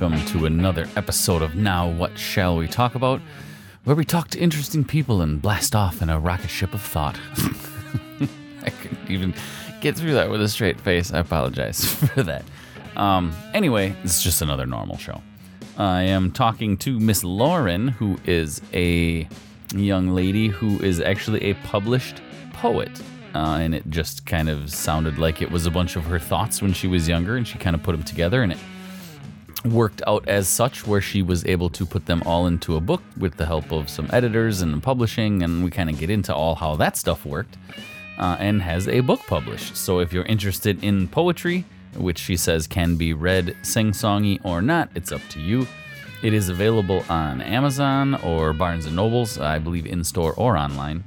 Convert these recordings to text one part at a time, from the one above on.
welcome to another episode of Now What Shall We Talk About, where we talk to interesting people and blast off in a rocket ship of thought. I couldn't even get through that with a straight face. I apologize for that. Um, anyway, it's just another normal show. I am talking to Miss Lauren, who is a young lady who is actually a published poet. Uh, and it just kind of sounded like it was a bunch of her thoughts when she was younger, and she kind of put them together, and it worked out as such, where she was able to put them all into a book with the help of some editors and publishing, and we kind of get into all how that stuff worked, uh, and has a book published. So if you're interested in poetry, which she says can be read sing songy or not, it's up to you. It is available on Amazon or Barnes and Nobles, I believe in store or online.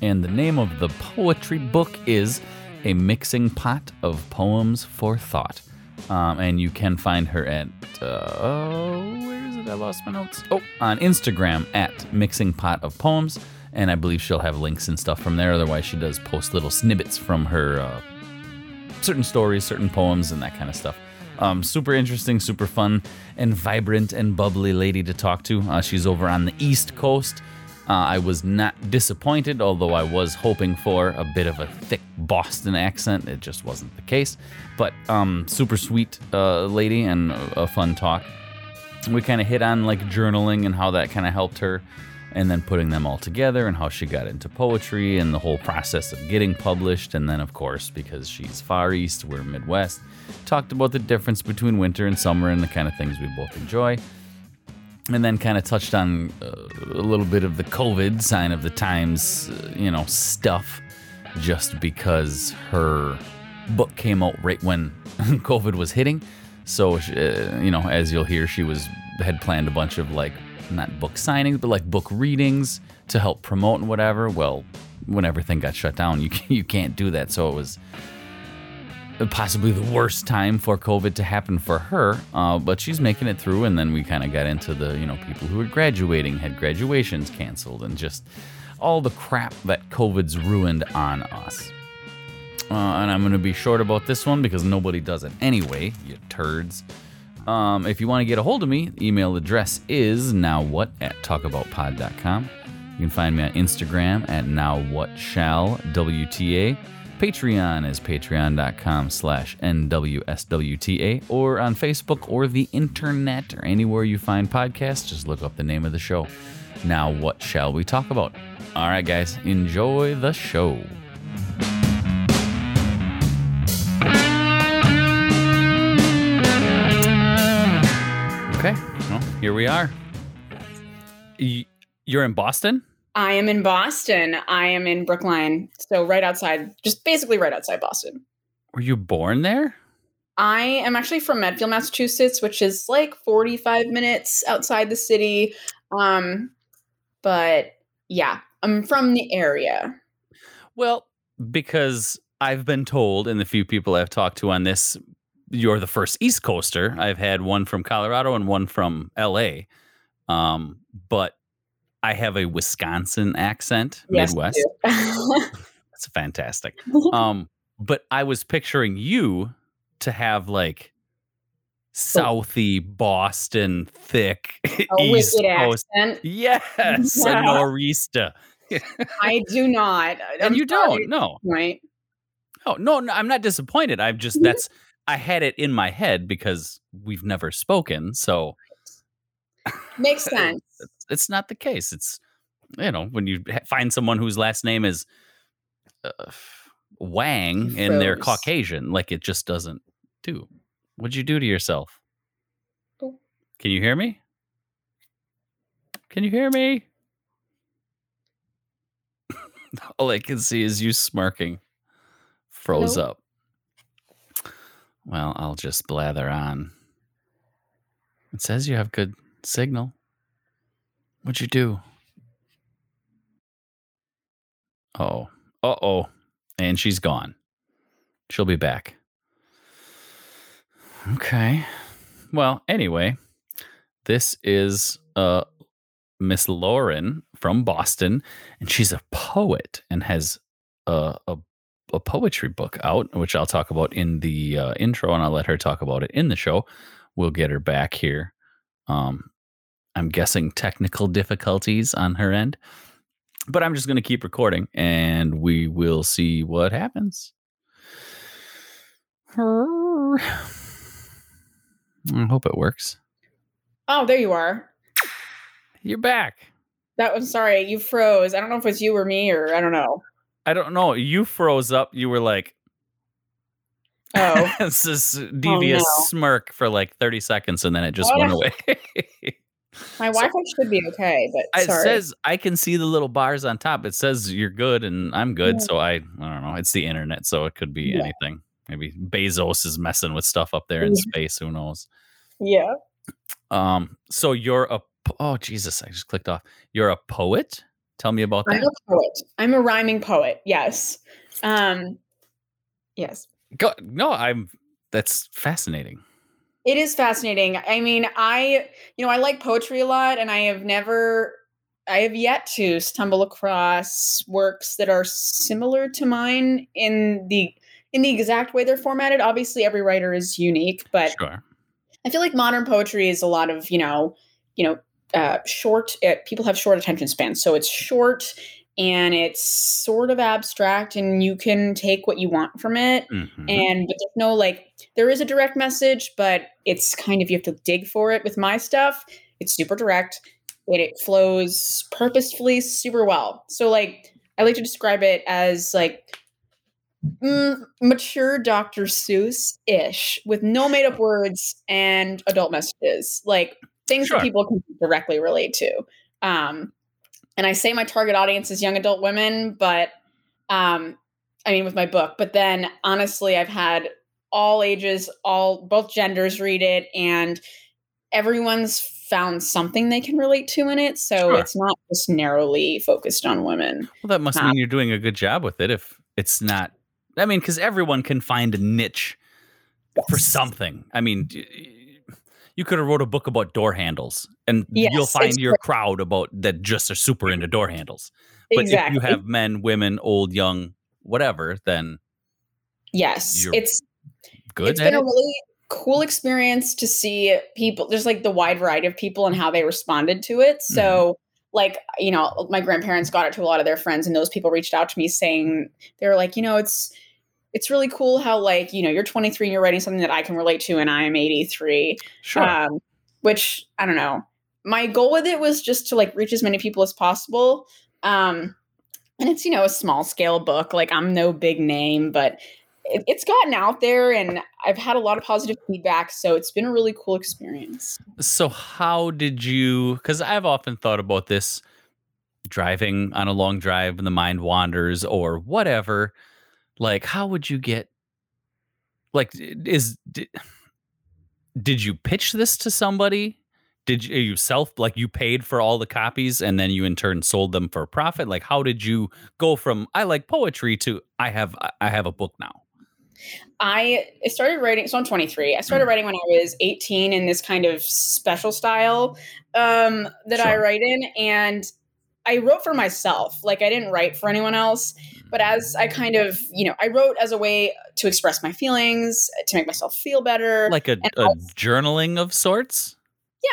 And the name of the poetry book is A Mixing Pot of Poems for Thought. Um, and you can find her at, uh, where is it? I lost my notes. Oh, on Instagram at Mixing Pot of Poems. And I believe she'll have links and stuff from there. Otherwise, she does post little snippets from her uh, certain stories, certain poems, and that kind of stuff. Um, super interesting, super fun, and vibrant and bubbly lady to talk to. Uh, she's over on the East Coast. Uh, I was not disappointed, although I was hoping for a bit of a thick Boston accent. It just wasn't the case. But um, super sweet uh, lady and a, a fun talk. We kind of hit on like journaling and how that kind of helped her, and then putting them all together and how she got into poetry and the whole process of getting published. And then, of course, because she's Far East, we're Midwest, talked about the difference between winter and summer and the kind of things we both enjoy and then kind of touched on uh, a little bit of the COVID sign of the times, uh, you know, stuff, just because her book came out right when COVID was hitting. So, uh, you know, as you'll hear, she was had planned a bunch of like not book signings, but like book readings to help promote and whatever. Well, when everything got shut down, you you can't do that. So it was possibly the worst time for COVID to happen for her, uh, but she's making it through. And then we kind of got into the, you know, people who were graduating had graduations canceled and just all the crap that COVID's ruined on us. Uh, and I'm going to be short about this one because nobody does it anyway, you turds. Um, if you want to get a hold of me, email address is nowwhat at talkaboutpod.com. You can find me on Instagram at nowwhatshallwta. Patreon is patreon.com slash NWSWTA, or on Facebook or the internet or anywhere you find podcasts, just look up the name of the show. Now, what shall we talk about? All right, guys, enjoy the show. Okay, well, here we are. You're in Boston? I am in Boston. I am in Brookline. So right outside, just basically right outside Boston. Were you born there? I am actually from Medfield, Massachusetts, which is like 45 minutes outside the city. Um, but yeah, I'm from the area. Well, because I've been told, and the few people I've talked to on this, you're the first East Coaster. I've had one from Colorado and one from LA. Um, but I have a Wisconsin accent, Yes, Midwest. That's fantastic. Um, but I was picturing you to have like Southie Boston thick a East Coast. accent. Yes, a Yeah. norista. I do not. And I'm you don't. No. Right. Oh, no, no, I'm not disappointed. I've just Mhm. that's I had it in my head because we've never spoken, so Makes sense. It's, not the case. It's you know when you find someone whose last name is uh, Wang and they're Caucasian, like it just doesn't do. What'd you do to yourself? Oh. Can you hear me? Can you hear me? All I can see is you smirking. Froze Hello? up. Well, I'll just blather on. It says you have good signal. What'd you do? Oh. Uh oh. And she's gone. She'll be back. Okay. Well, anyway, this is uh Miss Lauren from Boston, and she's a poet and has a, a a poetry book out, which I'll talk about in the uh, intro, and I'll let her talk about it in the show. we'll get her back here. Um, I'm guessing technical difficulties on her end, but I'm just going to keep recording and we will see what happens. I hope it works. Oh, there you are. You're back. That was sorry, you froze. I don't know if it's you or me or I don't know. I don't know. You froze up. You were like, Oh, it's this oh, devious no. smirk for like 30 seconds and then it just Oh, went away. my Wi-Fi should be okay, but it sorry. says I can see the little bars on top. It says you're good and I'm good. Yeah. So I I don't know. It's the internet, so it could be Yeah. anything. Maybe Bezos is messing with stuff up there in space. Who knows? yeah. Um. So you're a oh Jesus! I just clicked off. You're a poet. Tell me about that. I'm a poet. I'm a rhyming poet. Yes. Um yes. Go, no, I'm. That's fascinating. It is fascinating. I mean, I, you know, I like poetry a lot and I have never I have yet to stumble across works that are similar to mine in the in the exact way they're formatted. Obviously, every writer is unique, but Sure. I feel like modern poetry is a lot of, you know, you know, uh, short. Uh, people have short attention spans, so it's short and it's sort of abstract, and you can take what you want from it. Mhm. And but there's no like, there is a direct message, but it's kind of you have to dig for it. With my stuff, it's super direct. It, it flows purposefully super well. So like, I like to describe it as like mm, mature Dr. Seuss ish with no made up words and adult messages, like things Sure. that people can directly relate to. Um, and I say my target audience is young adult women, but um, I mean, with my book, but then honestly, I've had all ages, all both genders read it, and everyone's found something they can relate to in it. So Sure. it's not just narrowly focused on women. Well, that must Huh. mean you're doing a good job with it. If it's not, I mean, because everyone can find a niche for something. I mean, d- you could have wrote a book about door handles, and Yes, you'll find your crowd about that just are super into door handles. But exactly. if you have men, women, old, young, whatever, then yes, it's good It's been a really cool experience to see people There's like the wide variety of people and how they responded to it so mm-hmm. like you know my grandparents got it to a lot of their friends and those people reached out to me saying they were like you know it's it's really cool how like you know you're 23 and you're writing something that i can relate to and i'm 83 Sure. um, which i don't know my goal with it was just to like reach as many people as possible um, and it's you know a small scale book like i'm no big name but it, it's gotten out there and i've had a lot of positive feedback so it's been a really cool experience So how did you? Because I've often thought about this, driving on a long drive and the mind wanders or whatever. Like, how would you get? Like, is did, did you pitch this to somebody? Did you, you self like you paid for all the copies and then you in turn sold them for a profit? Like, how did you go from I like poetry to I have I have a book now? i I started writing so i'm 23 i started Mm. writing when i was 18 in this kind of special style um, that i write in and i wrote for myself like i didn't write for anyone else but as i kind of you know i wrote as a way to express my feelings to make myself feel better Like a, a also- journaling of sorts.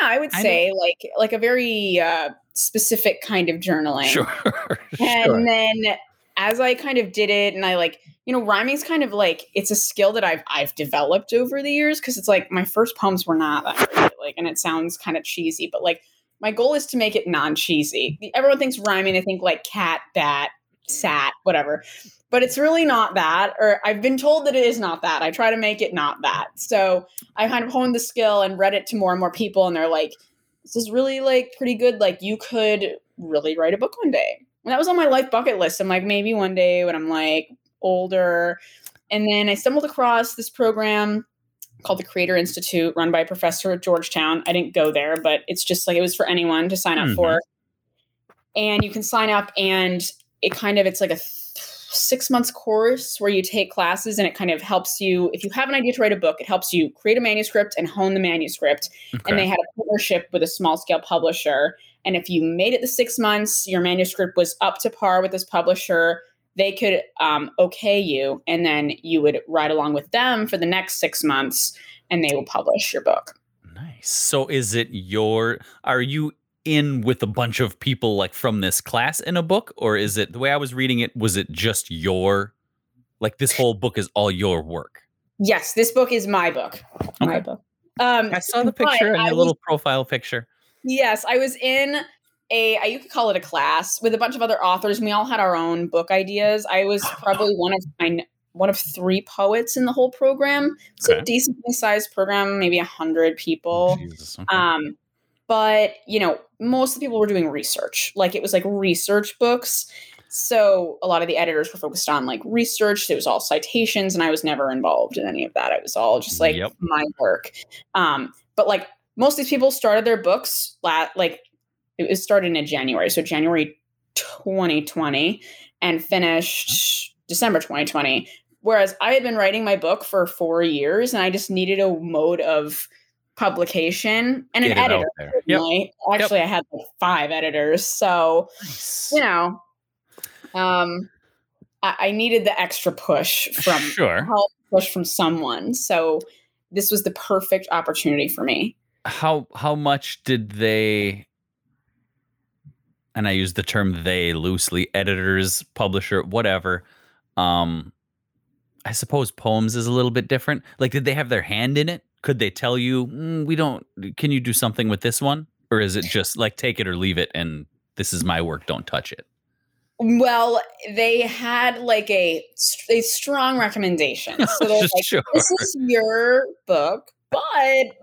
yeah i would say like like a very uh, specific kind of journaling Sure. and sure. then as i kind of did it and i like you know rhyming's kind of like it's a skill that i've i've developed over the years because it's like my first poems were not that great like and it sounds kind of cheesy but like my goal is to make it non-cheesy. Everyone thinks rhyming they think like cat bat sat whatever. But it's really not that or i've been told that it is not that. I try to make it not that. So i kind of honed the skill and read it to more and more people and they're like this is really like pretty good. Like you could really write a book one day. And that was on my life bucket list. I'm like maybe one day when i'm like older. And then i stumbled across this program called the creator institute run by a professor at georgetown. I didn't go there but it's just like it was for anyone to sign up Mhm. for. And you can sign up and it kind of it's like a six months course where you take classes and it kind of helps you if you have an idea to write a book it helps you create a manuscript and hone the manuscript. And they had a partnership with a small scale publisher. And if you made it the six months your manuscript was up to par with this publisher they could um, okay you and then you would ride along with them for the next six months and they will publish your book Nice. So is it your are you in with a bunch of people like from this class in a book or is it the way I was reading it was it just your like this whole book is all your work? Yes, this book is my book. My book. Um, I saw the picture and I your little profile picture. Yes, I was in a I- you could call it a class with a bunch of other authors. And we all had our own book ideas. I was probably one of my one of three poets in the whole program. It's Okay. a decently sized program, maybe a hundred people. Jesus. okay. Um, but you know, most of the people were doing research. Like it was like research books. So a lot of the editors were focused on like research. It was all citations, and I was never involved in any of that. It was all just like Yep. my work. Um, but like most of these people started their books la- like it was started in January, so January 2020, and finished December 2020. Whereas I had been writing my book for four years, and I just needed a mode of publication and Get an editor. Yep. Right? Actually, I had like five editors, so Nice. you know, um, I, I needed the extra push from sure. help push from someone. So this was the perfect opportunity for me. How how much did they and I use the term they loosely, editors, publisher, whatever. Um I suppose poems is a little bit different. Like did they have their hand in it? Could they tell you, "Mm, we don't can you do something with this one? Or is it just like take it or leave it and this is my work, don't touch it? Well, they had like a a strong recommendation. So they're like, sure. "This is your book, but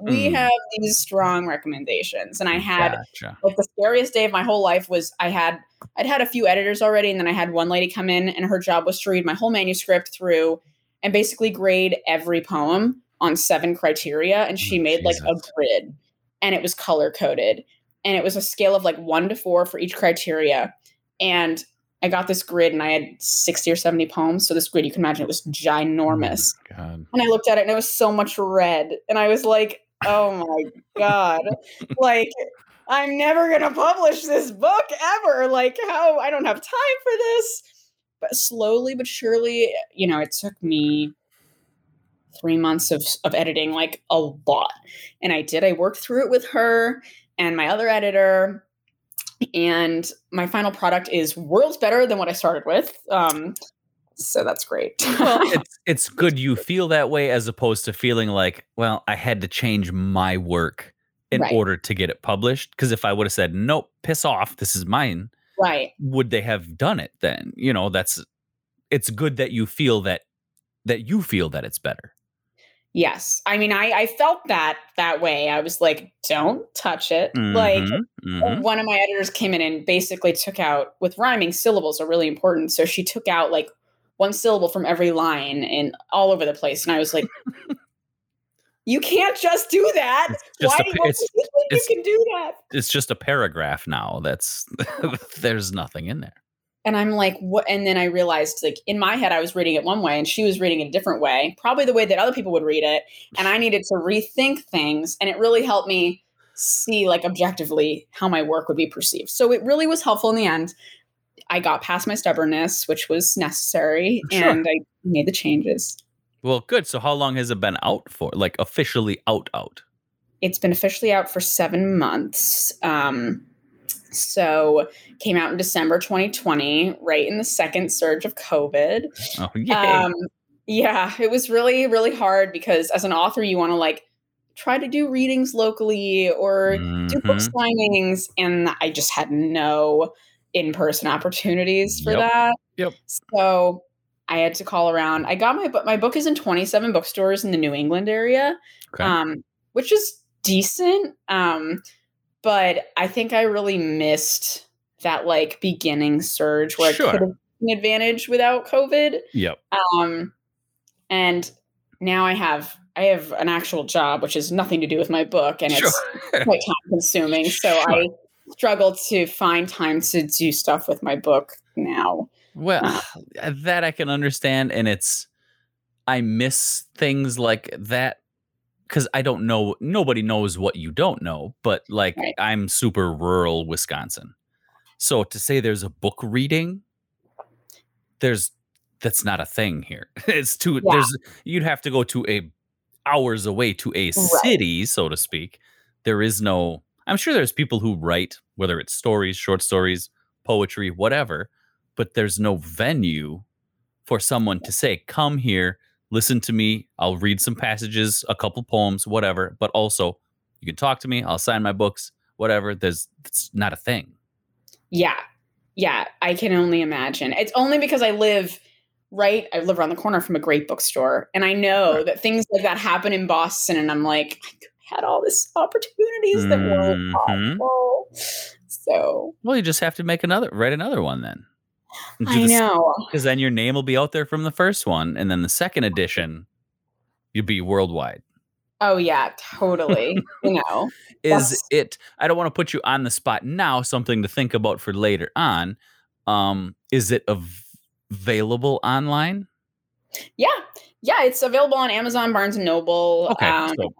we Mm. have these strong recommendations." And I had Gotcha. like the scariest day of my whole life was I had I'd had a few editors already, and then I had one lady come in, and her job was to read my whole manuscript through and basically grade every poem on seven criteria, and she Oh, made like a grid, and it was color coded, and it was a scale of like one to four for each criteria, and I got this grid, and I had sixty or seventy poems. So this grid, you can imagine, it was ginormous. Oh. And I looked at it and it was so much red. And I was like, oh my God. like, I'm never going to publish this book ever. Like, how? I don't have time for this. But slowly but surely, you know, it took me three months of, of editing, like a lot. And I did. I worked through it with her and my other editor. And my final product is worlds better than what I started with. Um, so that's great. well, it's it's good you feel that way as opposed to feeling like, well, I had to change my work in Right. order to get it published. Because if I would have said, nope, piss off, this is mine, right. would they have done it then? You know, that's it's good that you feel that that you feel that it's better. Yes. I mean, I, I felt that that way. I was like, don't touch it. Like, Mhm, mhm. one of my editors came in and basically took out, with rhyming, syllables are really important. So she took out like one syllable from every line and all over the place. And I was like, you can't just do that. Just Why a do you, it's- think you can do that? it's just a paragraph now. That's there's nothing in there. And I'm like, what? And then I realized, like, in my head, I was reading it one way and she was reading it a different way, probably the way that other people would read it. And I needed to rethink things. And it really helped me see, like, objectively how my work would be perceived. So it really was helpful in the end. I got past my stubbornness, which was necessary, Sure. and I made the changes. Well, good. So how long has it been out for? Like officially out out? It's been officially out for seven months. Um, so came out in December 2020, right in the second surge of COVID. Oh yay. um yeah it was really really hard because as an author you want to like try to do readings locally or do book Mhm. signings and i just had no in-person opportunities for Yep. that Yep. so i had to call around i got my book my book is in 27 bookstores in the new england area Okay. um which is decent um but i think i really missed that like beginning surge where Sure. i could have taken advantage without covid yep. um and now i have i have an actual job which has nothing to do with my book and Sure. it's quite time consuming so Sure. i struggle to find time to do stuff with my book now Well, that I can understand, and it's I miss things like that because I don't know. Nobody knows what you don't know, but like Right. I'm super rural Wisconsin, so to say there's a book reading, there's that's not a thing here. It's too Yeah. there's you'd have to go to a hours away to a Right. city, so to speak. there is no I'm sure there's people who write whether it's stories, short stories, poetry, whatever, but there's no venue for someone to say, "Come here, listen to me. I'll read some passages, a couple poems, whatever, but also you can talk to me, I'll sign my books, whatever." There's it's not a thing. Yeah. Yeah, I can only imagine. It's only because I live right I live around the corner from a great bookstore and I know Right. that things like that happen in Boston and I'm like I had all this opportunities that weren't Mhm. possible. So, Well, you just have to make another write another one then. I know. because then your name will be out there from the first one, and then the second edition, you'll be worldwide. Oh yeah, totally. you know. Is That's- it? I don't want to put you on the spot now. Something to think about for later on. Um, is it av- available online? Yeah. Yeah, it's available on Amazon, Barnes and Noble. Okay, um, so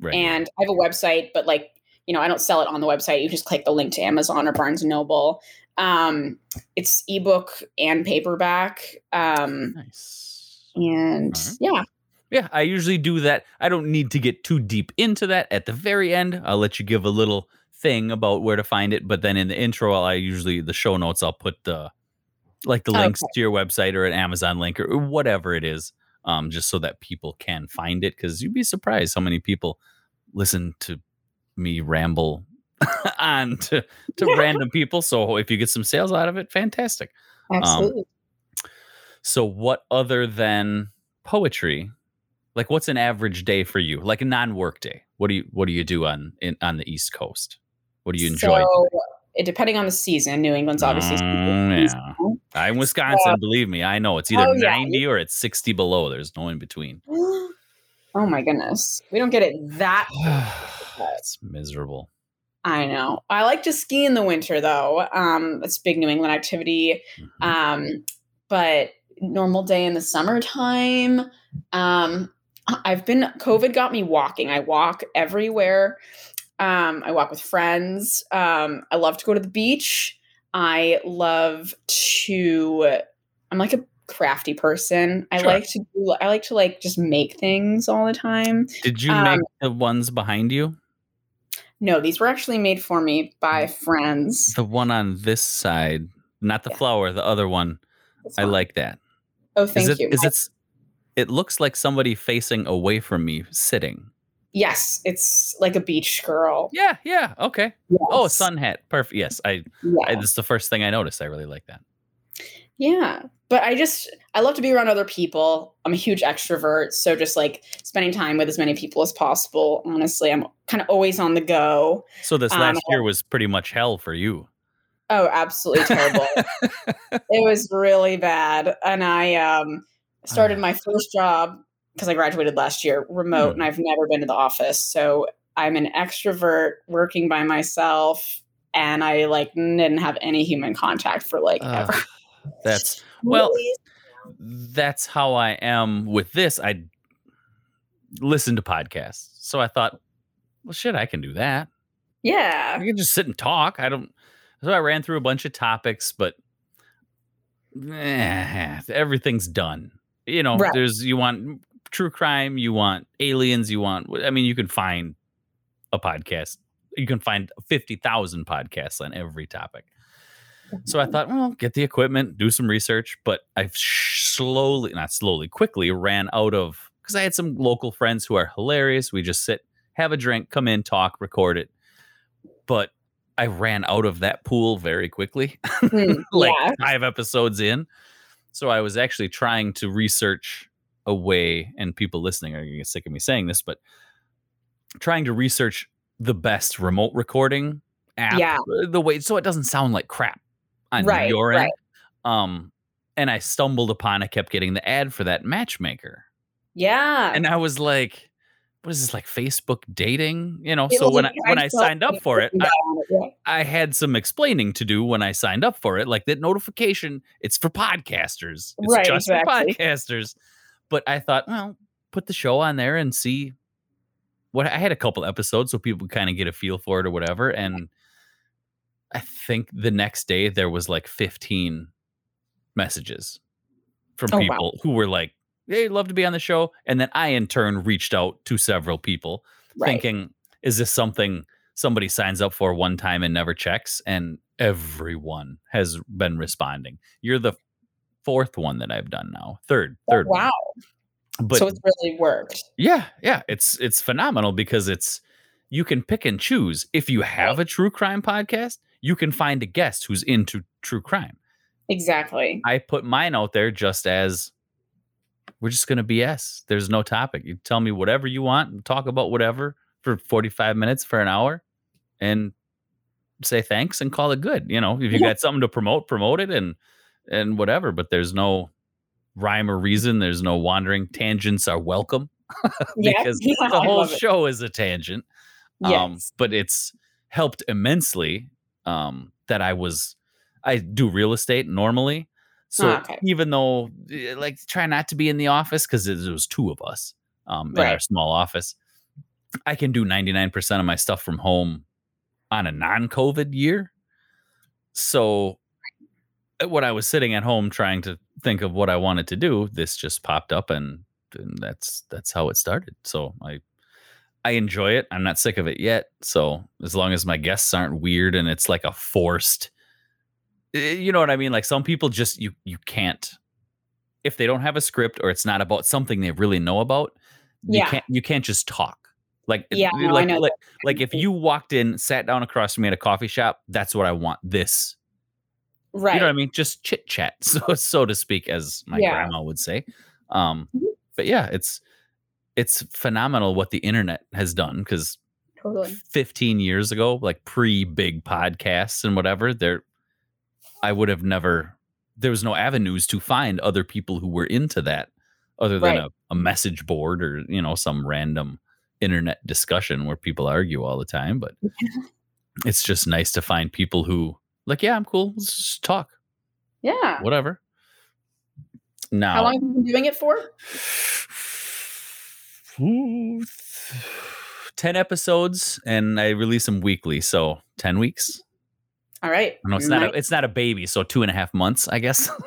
right. and I have a website, but like, you know, I don't sell it on the website. You just click the link to Amazon or Barnes and Noble. Um, it's ebook and paperback. Um, nice. and Alright. yeah, Yeah, I usually do that. I don't need to get too deep into that at the very end. I'll let you give a little thing about where to find it, but then in the intro, I usually the show notes I'll put the like the links Okay. to your website or an Amazon link or whatever it is, um, just so that people can find it. Because you'd be surprised how many people listen to me ramble on to to Yeah. random people. So if you get some sales out of it, fantastic. absolutely. So what other than poetry? Like what's an average day for you? Like a non-work day. What do you what do you do on in, on the East Coast? What do you enjoy? So, depending on the season, New England's obviously Mm, yeah. I'm Wisconsin, believe me. I know it's either Oh, yeah. 90 or it's 60 below. There's no in between. oh my goodness, we don't get it that. it's miserable. I know. I like to ski in the winter though. Um, it's a big New England activity. Mhm. Um, but normal day in the summertime. Um, I've been COVID got me walking. I walk everywhere. Um, I walk with friends. Um, I love to go to the beach. I love to. I'm like a crafty person. I Sure. like to. do- I like to like just make things all the time. Did you um, make the ones behind you? No, these were actually made for me by mm. friends. The one on this side, not the Yeah. flower, the other one. I like that. Oh, thank is it, you. Is it? It looks like somebody facing away from me, sitting. yes, it's like a beach girl. Yeah, yeah, okay. Oh, a sun hat, perfect. Yes, I, I. Yeah. That's the first thing I noticed. I really like that. yeah. But I just I love to be around other people. I'm a huge extrovert, so just like spending time with as many people as possible. Honestly, I'm kind of always on the go. So this Um, last year was pretty much hell for you. Oh, absolutely terrible. it was really bad. And I um started Ah. my first job because I graduated last year remote Hmm. and I've never been to the office. So I'm an extrovert working by myself and I like didn't have any human contact for like Ugh, ever. that's well, Really? That's how I am with this. I listen to podcasts, so I thought, well, shit, I can do that. yeah. I can just sit and talk. I don't. So I ran through a bunch of topics, but eh, everything's done. You know, Right. there's you want true crime, you want aliens, you want. I mean, you can find a podcast. You can find fifty thousand podcasts on every topic. So I thought, well, get the equipment, do some research, but I've slowly, not slowly, quickly ran out of because I had some local friends who are hilarious. We just sit, have a drink, come in, talk, record it. But I ran out of that pool very quickly, Hmm, like yeah. five episodes in. So I was actually trying to research a way, and people listening are going to get sick of me saying this, but trying to research the best remote recording app, Yeah. uh, the way so it doesn't sound like crap on Right, your end. right. Um, and I stumbled upon, I kept getting the ad for that matchmaker, Yeah. and I was like, "What is this like Facebook dating?" You know. It so when I when I signed up for it, I, down on it, yeah. I had some explaining to do when I signed up for it, like that notification. It's for podcasters. It's Right, just exactly. for podcasters. But I thought, well, put the show on there and see what I had a couple episodes so people kind of get a feel for it or whatever. And I think the next day there was like 15 messages from Oh, wow. people who were like, Hey, love to be on the show. And then I in turn reached out to several people Right. thinking is this something somebody signs up for one time and never checks? And everyone has been responding. You're the fourth one that I've done now. Third, Oh, third. one. wow. But so it's really worked. yeah, yeah, it's it's phenomenal because it's you can pick and choose. If you have a true crime podcast, you can find a guest who's into true crime. Exactly. I put mine out there just as we're just going to BS. There's no topic. You tell me whatever you want, talk about whatever for 45 minutes for an hour and say thanks and call it good. You know, if you Yeah. got something to promote, promote it and and whatever, but there's no rhyme or reason, there's no wandering. Tangents are welcome because Yeah, the whole show is a tangent. Um, Yes. but it's helped immensely um, that I was I do real estate normally. So Ah, okay. even though eh, like try not to be in the office because it was two of us um, in our small office, I can do 99% of my stuff from home on a non-COVID year. So eh, when I was sitting at home trying to think of what I wanted to do, this just popped up and, and that's that's how it started. So I I enjoy it. I'm not sick of it yet. So as long as my guests aren't weird and it's like a forced eh, you know what I mean? Like some people just you you can't if they don't have a script or it's not about something they really know about, you Yeah. can't you can't just talk. Like Yeah, no, I like know like, like if you walked in, sat down across from me at a coffee shop, that's what I want. This Right. you know what I mean? Just chit chat, so so to speak, as my Yeah. grandma would say. Um, Mhm. but yeah, it's it's phenomenal what the internet has done because Totally. 15 years ago, like pre big podcasts and whatever, there I would have never there was no avenues to find other people who were into that other than Right. a, a message board or you know some random internet discussion where people argue all the time. But it's just nice to find people who like, yeah, I'm cool. Let's just talk Yeah. whatever. Now, How long have you been doing it for? Ooh, 10 episodes and I release them weekly. So 10 weeks. All right. No, it's not, a, it's not a baby. So two and a half months, I guess.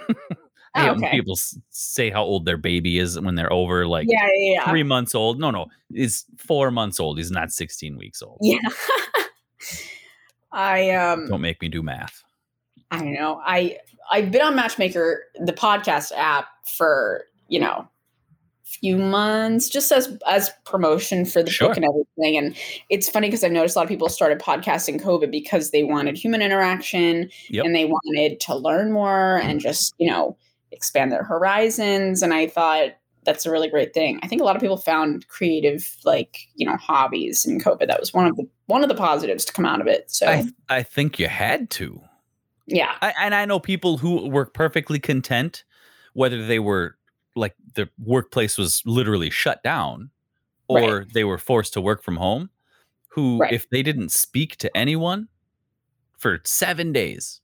I Oh, okay. people say how old their baby is when they're over like yeah, yeah, yeah. three months old. No, no, he's four months old. He's not 16 weeks old. Yeah. I um Don't make me do math. I don't know. I I've been on Matchmaker, the podcast app, for you know, few months, just as as promotion for the Sure. book and everything. And it's funny because I've noticed a lot of people started podcasting COVID because they wanted human interaction Yep. and they wanted to learn more and just you know expand their horizons. And I thought that's a really great thing. I think a lot of people found creative like you know hobbies in COVID. That was one of the one of the positives to come out of it. So I, I think you had to. yeah, I, and I know people who were perfectly content, whether they were like the workplace was literally shut down or they were forced to work from home, who, Right. if they didn't speak to anyone for seven days,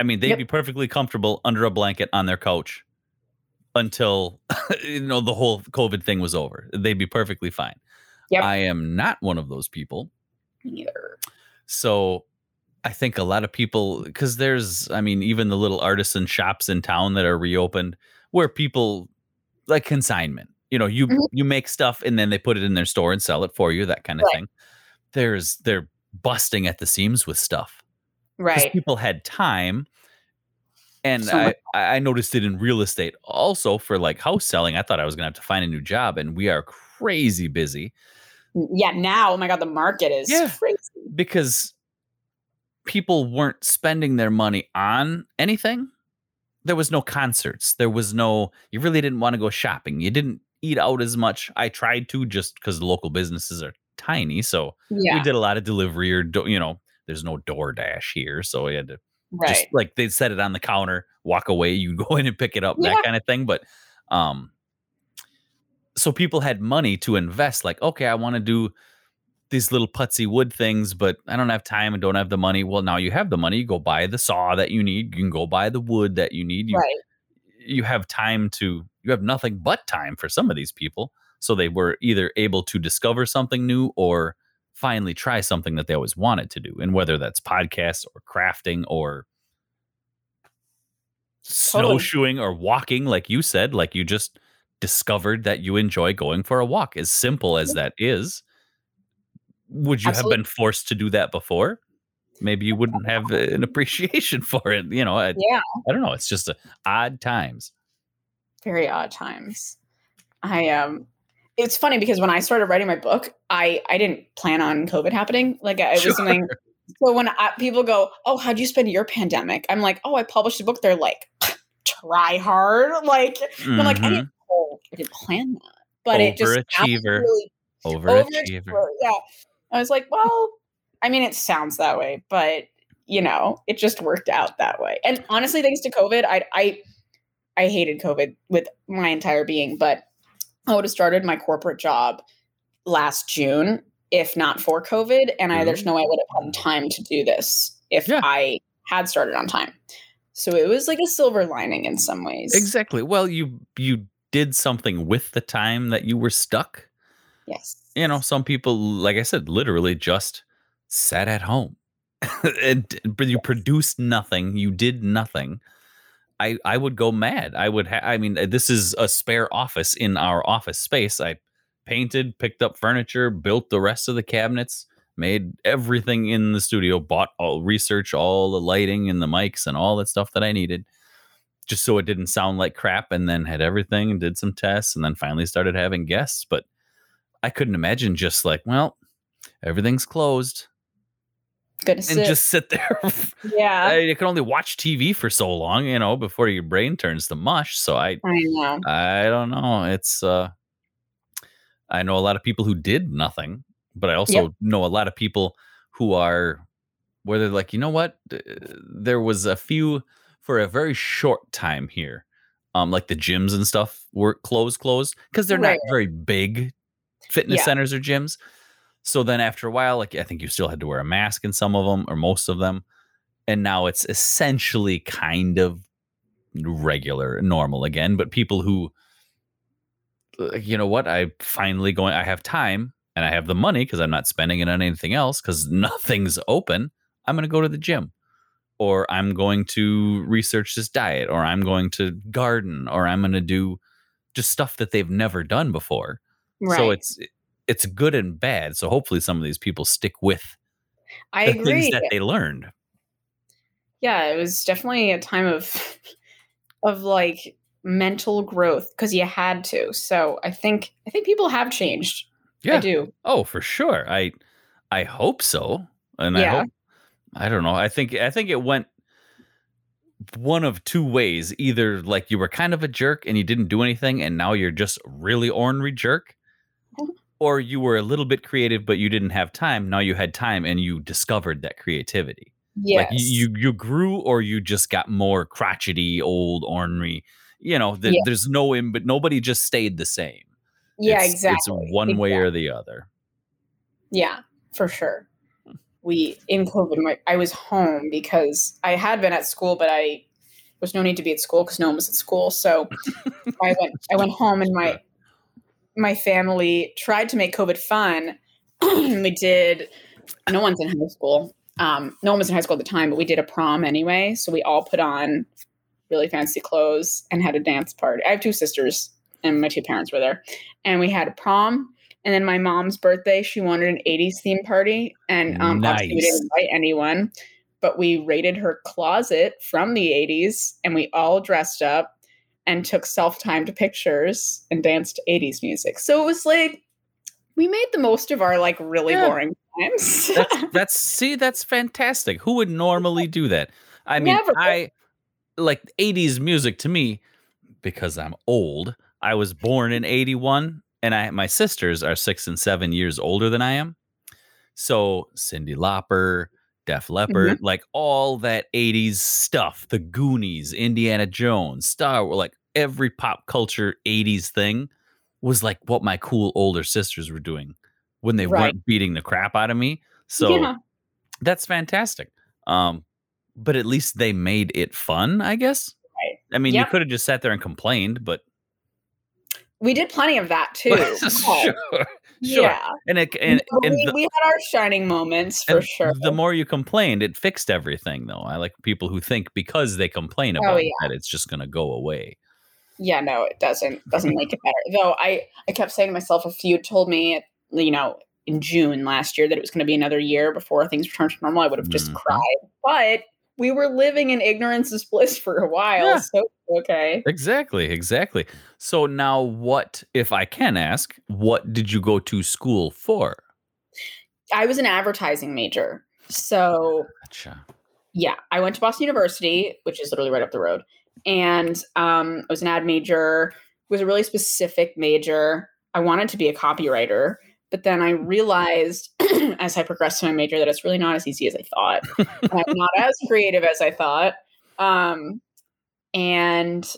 I mean, they'd Yep. be perfectly comfortable under a blanket on their couch until, you know, the whole COVID thing was over. They'd be perfectly fine. Yep. I am not one of those people. either. So I think a lot of people, because there's, I mean, even the little artisan shops in town that are reopened where people like consignment, you know, you, Mhm. you make stuff and then they put it in their store and sell it for you, that kind of Right. thing. There's, they're busting at the seams with stuff Right. people had time. And So I, I noticed it in real estate also for like house selling. I thought I was going to have to find a new job and we are crazy busy. Yeah, now, oh my God, the market is Yeah. crazy. because people weren't spending their money on anything. There was no concerts. There was no, you really didn't want to go shopping. You didn't eat out as much. I tried to just because the local businesses are tiny. So Yeah, we did a lot of delivery or, do, you know, there's no DoorDash here. So we had to right. just like they'd set it on the counter, walk away, you go in and pick it up, Yeah. that kind of thing. But um so people had money to invest, like, okay, I want to do these little putsy wood things, but I don't have time and don't have the money. Well, now you have the money, you go buy the saw that you need, you can go buy the wood that you need. You right. you have time to you have nothing but time for some of these people. So they were either able to discover something new or finally try something that they always wanted to do. And whether that's podcasts or crafting or snowshoeing or walking, like you said, like you just discovered that you enjoy going for a walk. As simple as that is, would you Absolutely. have been forced to do that before? Maybe you wouldn't have an appreciation for it. You know, I, Yeah, I don't know. It's just a, odd times. very odd times. I um it's funny because when I started writing my book, I I didn't plan on COVID happening. Like I- it Sure. was something so when I, people go, "Oh, how'd you spend your pandemic?" I'm like, "Oh, I published a book." They're like, "Try hard." Like I'm like, I didn't, oh, I didn't plan that, but it just Overachiever. overachiever. Yeah, I was like, well, I mean, it sounds that way, but you know, it just worked out that way. And honestly, thanks to COVID, I I I hated COVID with my entire being, but I would have started my corporate job last June if not for COVID, and I there's mm-hmm. no way I would have had time to do this if Yeah. I had started on time. So it was like a silver lining in some ways. Exactly. Well, you you did something with the time that you were stuck. Yes. You know, some people, like I said, literally just sat at home. and but you produced nothing. You did nothing. I I would go mad. I would. Ha- I mean, uh, this is a spare office in our office space. I painted, picked up furniture, built the rest of the cabinets, made everything in the studio, bought all research, all the lighting and the mics and all that stuff that I needed, just so it didn't sound like crap. And then had everything and did some tests, and then finally started having guests. But I couldn't imagine just like, well, everything's closed, Good and sit. just sit there. yeah. I, you can only watch TV for so long, you know, before your brain turns to mush. So I, I know. I don't know. It's uh I know a lot of people who did nothing, but I also Yep. know a lot of people who are where they're like, you know what? There was a few for a very short time here. Um, like the gyms and stuff were closed, closed because they're Right. not very big fitness Yeah. centers or gyms. So then after a while, like I think you still had to wear a mask in some of them or most of them. And now it's essentially kind of regular, normal again. But people who, you know what, I finally going, I have time and I have the money because I'm not spending it on anything else because nothing's open. I'm going to go to the gym or I'm going to research this diet or I'm going to garden or I'm going to do just stuff that they've never done before. Right. So it's, it's good and bad. So hopefully some of these people stick with I the agree. things that they learned. yeah, it was definitely a time of of like mental growth because you had to. So I think I think people have changed. Yeah. I do. Oh, for sure. I I hope so. And I hope I don't know. I think I think it went one of two ways. Either like you were kind of a jerk and you didn't do anything and now you're just really ornery jerk. Or you were a little bit creative but you didn't have time. Now you had time and you discovered that creativity. Yes. Like you you grew or you just got more crotchety, old, ornery. You know, th- Yeah. there's no in but nobody just stayed the same. yeah, It's- exactly. It's one way or the other. Yeah, for sure. We in COVID, my, I was home because I had been at school, but I there was no need to be at school because no one was at school. So I went I went home and my my family tried to make COVID fun. we did. No one's in high school. Um, no one was in high school at the time, but we did a prom anyway. So we all put on really fancy clothes and had a dance party. I have two sisters, and my two parents were there, and we had a prom. And then my mom's birthday, she wanted an 80s theme party. And um, obviously we didn't invite anyone, but we raided her closet from the 80s and we all dressed up and took self timed pictures and danced 80s music. So it was like, we made the most of our like really Yeah. boring times. that's that's see that's fantastic who would normally do that i mean Never. i like 80s music to me because i'm old i was born in 81 and i my sisters are six and seven years older than i am so cyndi lauper def leppard like all that 80s stuff the goonies indiana jones star Wars, like every pop culture 80s thing was like what my cool older sisters were doing when they Right. weren't beating the crap out of me so yeah. that's fantastic. Um, but at least they made it fun, I guess. Right. I mean, you could have just sat there and complained, but We did plenty of that too. sure, sure. Yeah. And it, and, and we, the, we had our shining moments for sure. the more you complained, it fixed everything. Though I like people who think because they complain Oh, about it, that it's just going to go away. yeah no it doesn't doesn't make it better though i i kept saying to myself if you told me you know in June last year that it was going to be another year before things returned to normal, I would have just Mhm. cried. But we were living in ignorance is bliss for a while. Yeah. So, okay. Exactly, exactly. So now what if I can ask, what did you go to school for? I was an advertising major. So, Gotcha. yeah, I went to Boston University, which is literally right up the road. And um, I was an ad major. It was a really specific major. I wanted to be a copywriter, but then I realized as I progressed to my major that it's really not as easy as I thought. I'm not as creative as I thought. Um, and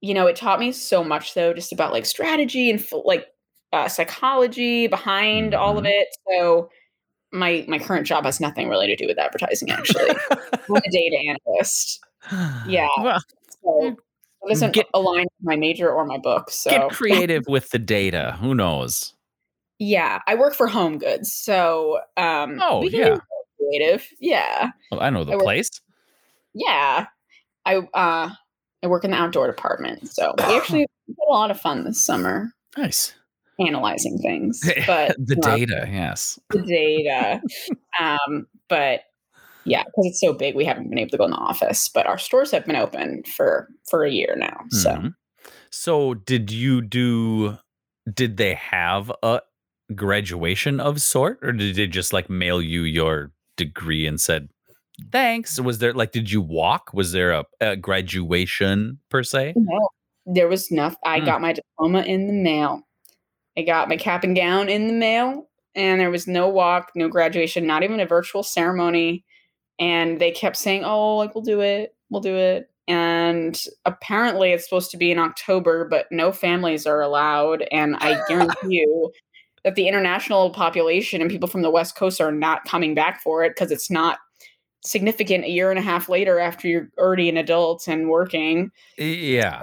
you know, it taught me so much though, just about like strategy and like uh, psychology behind all of Mhm. it. So my my current job has nothing really to do with advertising. Actually, I'm a data analyst. Yeah. Well, So it doesn't Get- align with my major or my book. So get creative with the data. Who knows? Yeah, I work for Home Goods. So um, Oh, yeah. creative. Yeah. Well, I know the I work- place. yeah i uh i work in the outdoor department so we actually had a lot of fun this summer Nice. analyzing things but the data, yes. the data um but yeah because it's so big we haven't been able to go in the office but our stores have been open for for a year now so Mhm. So did you do did they have a graduation of sort or did they just like mail you your degree and said thanks. Was there like did you walk? Was there a, a graduation per se? No, there was nothing i Hmm. got my diploma in the mail. I got my cap and gown in the mail and there was no walk no graduation not even a virtual ceremony. And they kept saying oh like we'll do it we'll do it. And apparently it's supposed to be in october but no families are allowed and i guarantee you that the international population and people from the west coast are not coming back for it because it's not significant a year and a half later after you're already an adult and working. Yeah.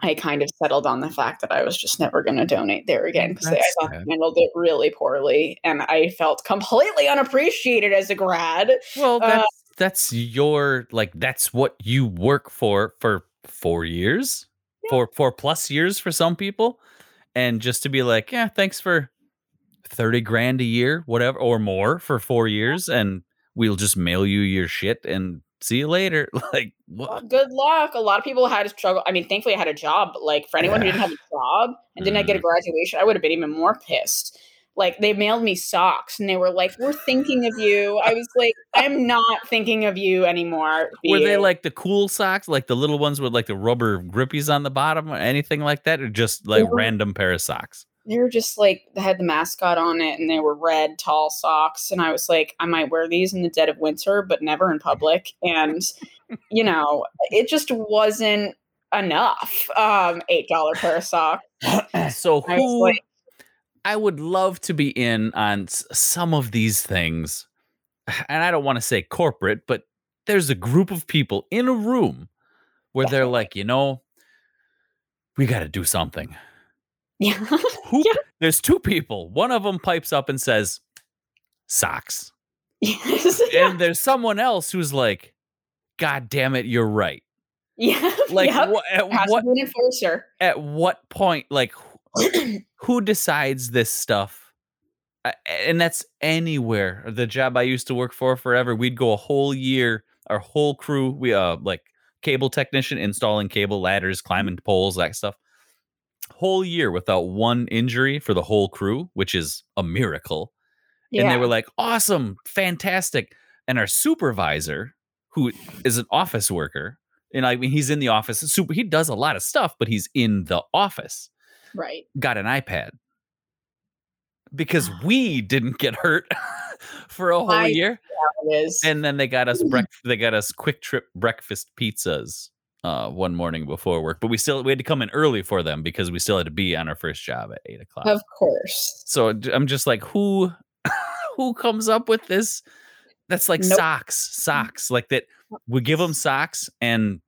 I kind of settled on the fact that I was just never going to donate there again because I thought they handled it really poorly, and I felt completely unappreciated as a grad. well Uh, that's that's your like that's what you work for for four years? Four four plus years for some people and just to be like yeah thanks for 30 grand a year whatever or more for four years and we'll just mail you your shit and see you later like what Good luck. A lot of people had to struggle. I mean, thankfully, I had a job. But like for anyone who didn't have a job and didn't get a mm. graduation, I would have been even more pissed. Like they mailed me socks, and they were like, "We're thinking of you." I was like, "I'm not thinking of you anymore." were they like the cool socks like the little ones with like the rubber grippies on the bottom or anything like that or just like were- random pair of socks they were just like they had the mascot on it and they were red tall socks and i was like i might wear these in the dead of winter but never in public and you know it just wasn't enough um eight dollar pair of socks so who like- I would love to be in on some of these things. And I don't want to say corporate, but there's a group of people in a room where they're like, you know, we got to do something. yeah Who, Yeah. There's two people. One of them pipes up and says, socks. yes And there's someone else who's like, God damn it, you're right. yeah Like, yep. wha- at, Has what, enforcer at what point, like, who- decides this stuff? And that's anywhere. The job I used to work for forever, we'd go a whole year, our whole crew, we uh like cable technician installing cable ladders, climbing poles, that stuff. Whole year without one injury for the whole crew, which is a miracle. yeah And they were like, awesome, fantastic. And our supervisor, who is an office worker, and I mean he's in the office, super he does a lot of stuff, but he's in the office right got an iPad because we didn't get hurt for a whole I- year, is and then they got us brec- they got us Kwik Trip breakfast pizzas uh, one morning before work. But we still we had to come in early for them because we still had to be on our first job at eight o'clock. of course so I'm just like, who who comes up with this? That's like Nope. socks, socks like that. We give them socks and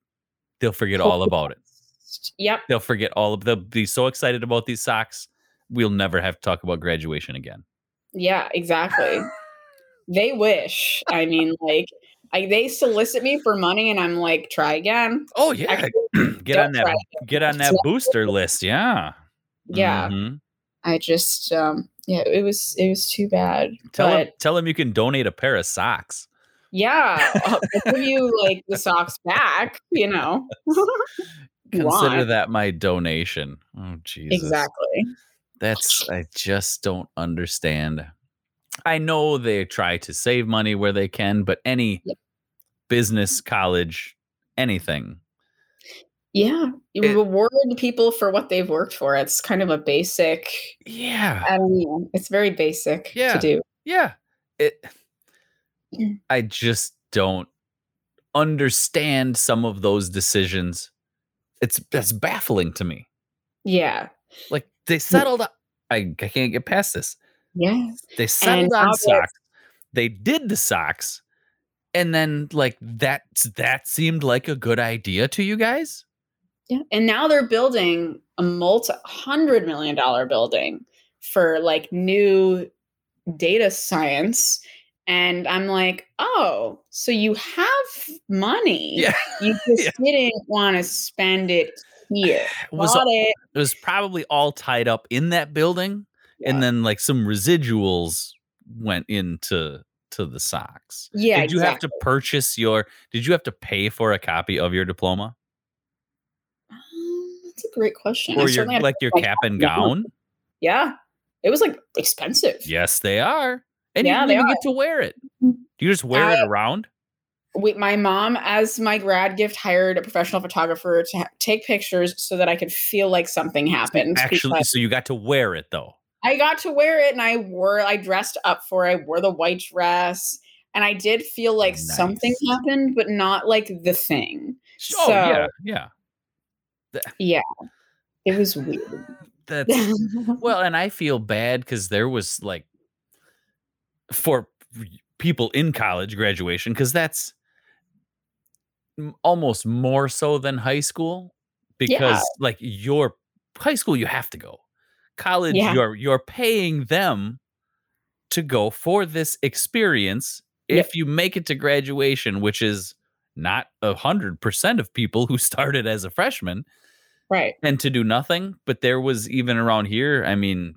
they'll forget all about it. Yep They'll forget all of. They'll be so excited about these socks. We'll never have to talk about graduation again. Yeah, exactly. they wish. I mean, like, I, they solicit me for money, and I'm like, try again. Oh yeah, Actually, get on that get on that booster list. Yeah, Yeah, Mhm. I just um yeah, it was it was too bad. Tell but him tell him you can donate a pair of socks. yeah, I'll give you like the socks back, you know. Consider want. that my donation. Oh Jesus. Exactly. That's I just don't understand. I know they try to save money where they can, but any Yep. business, college, anything. Yeah. You It- reward people for what they've worked for. It's kind of a basic Yeah. I don't know. It's very basic Yeah. to do. Yeah. It Mm. I just don't understand some of those decisions. It's that's baffling to me. Yeah. Like they settled up. I, I can't get past this. Yeah. They settled now on they're- socks. They did the socks. And then like that that seemed like a good idea to you guys? Yeah. And now they're building a multi hundred million dollar building for like new data science. And I'm like, oh, so you have money. Yeah. You just didn't want to spend it here. It was it. it was probably all tied up in that building Yeah. and then like some residuals went into to the socks. Yeah, Did you have to purchase your did you have to pay for a copy of your diploma? Um, that's a great question. I Or your certainly had to like your cap and gown? Yeah. It was like expensive. Yes, they are. And Yeah, you they didn't even are. get to wear it. Mhm. Do you just wear I- it around? we, my mom, as my grad gift, hired a professional photographer to ha- take pictures so that I could feel like something happened. Actually, so you got to wear it though. I got to wear it and I wore, I dressed up for it. I wore the white dress and I did feel like something happened, but not like the thing. Oh yeah, So- yeah. Yeah. It was weird. That's well, and I feel bad because there was like for people in college graduation because that's almost more so than high school because like your high school you have to go college Yeah. you're you're paying them to go for this experience Yep. if you make it to graduation which is not a hundred percent of people who started as a freshman right. and to do nothing. But there was even around here, I mean,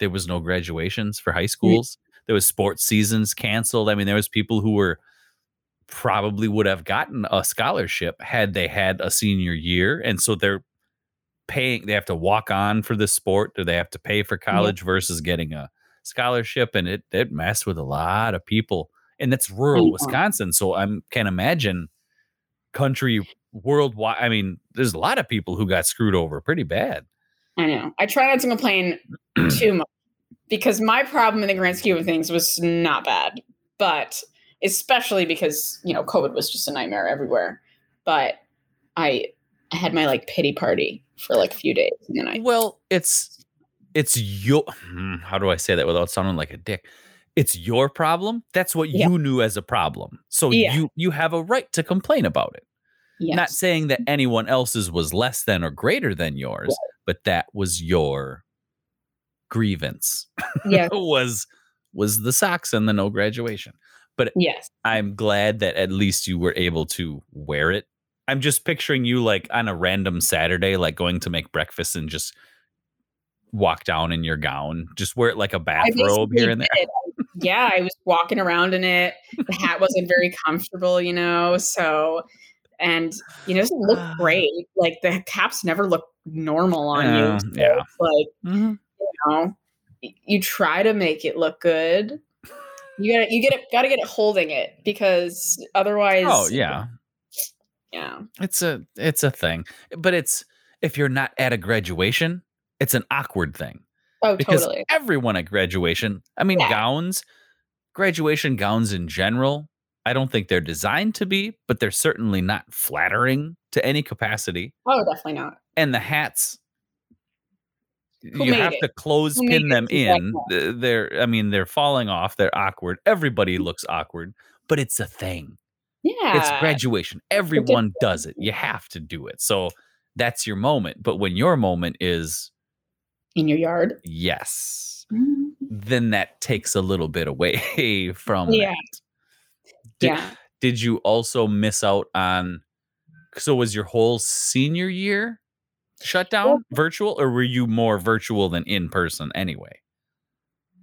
there was no graduations for high mm. schools. There was sports seasons canceled. I mean, there was people who were probably would have gotten a scholarship had they had a senior year. And so they're paying, they have to walk on for the sport or they have to pay for college versus getting a scholarship. And it, it messed with a lot of people. And that's rural know. Wisconsin. So I can't imagine country worldwide. I mean, there's a lot of people who got screwed over pretty bad. I know. I try not to complain too much because my problem in the grand scheme of things was not bad, but especially because you know COVID was just a nightmare everywhere. But I, I had my like pity party for like a few days, and then I Well, it's it's your hmm, how do I say that without sounding like a dick? It's your problem. That's what Yeah. you knew as a problem. So Yeah. you you have a right to complain about it. yes. Not saying that anyone else's was less than or greater than yours, but that was your grievance. yes, was was the socks and the no graduation. But yes, I'm glad that at least you were able to wear it. I'm just picturing you like on a random Saturday, like going to make breakfast and just walk down in your gown, just wear it like a bathrobe here and there. did. Yeah, I was walking around in it. The hat wasn't very comfortable, you know. So, and you know, it doesn't look great. Like the caps never look normal on you. So yeah. like Mhm. You know, you try to make it look good. You gotta, you get it, gotta get it holding it because otherwise, Oh yeah, yeah, it's a it's a thing, but it's if you're not at a graduation, it's an awkward thing. oh, because totally, everyone at graduation, I mean, Yeah. gowns, graduation gowns in general, I don't think they're designed to be, but they're certainly not flattering to any capacity. oh, definitely not. And the hats, Who you have it? to clothespin pin them it to that in. Th- They're, I mean, they're falling off. They're awkward. Everybody looks awkward, but it's a thing. Yeah, It's graduation. Everyone does it. You have to do it. So that's your moment. But when your moment is in your yard. yes, Mhm. then that takes a little bit away from Yeah. that. Did, yeah, did you also miss out on so was your whole senior year shut down virtual or were you more virtual than in person anyway?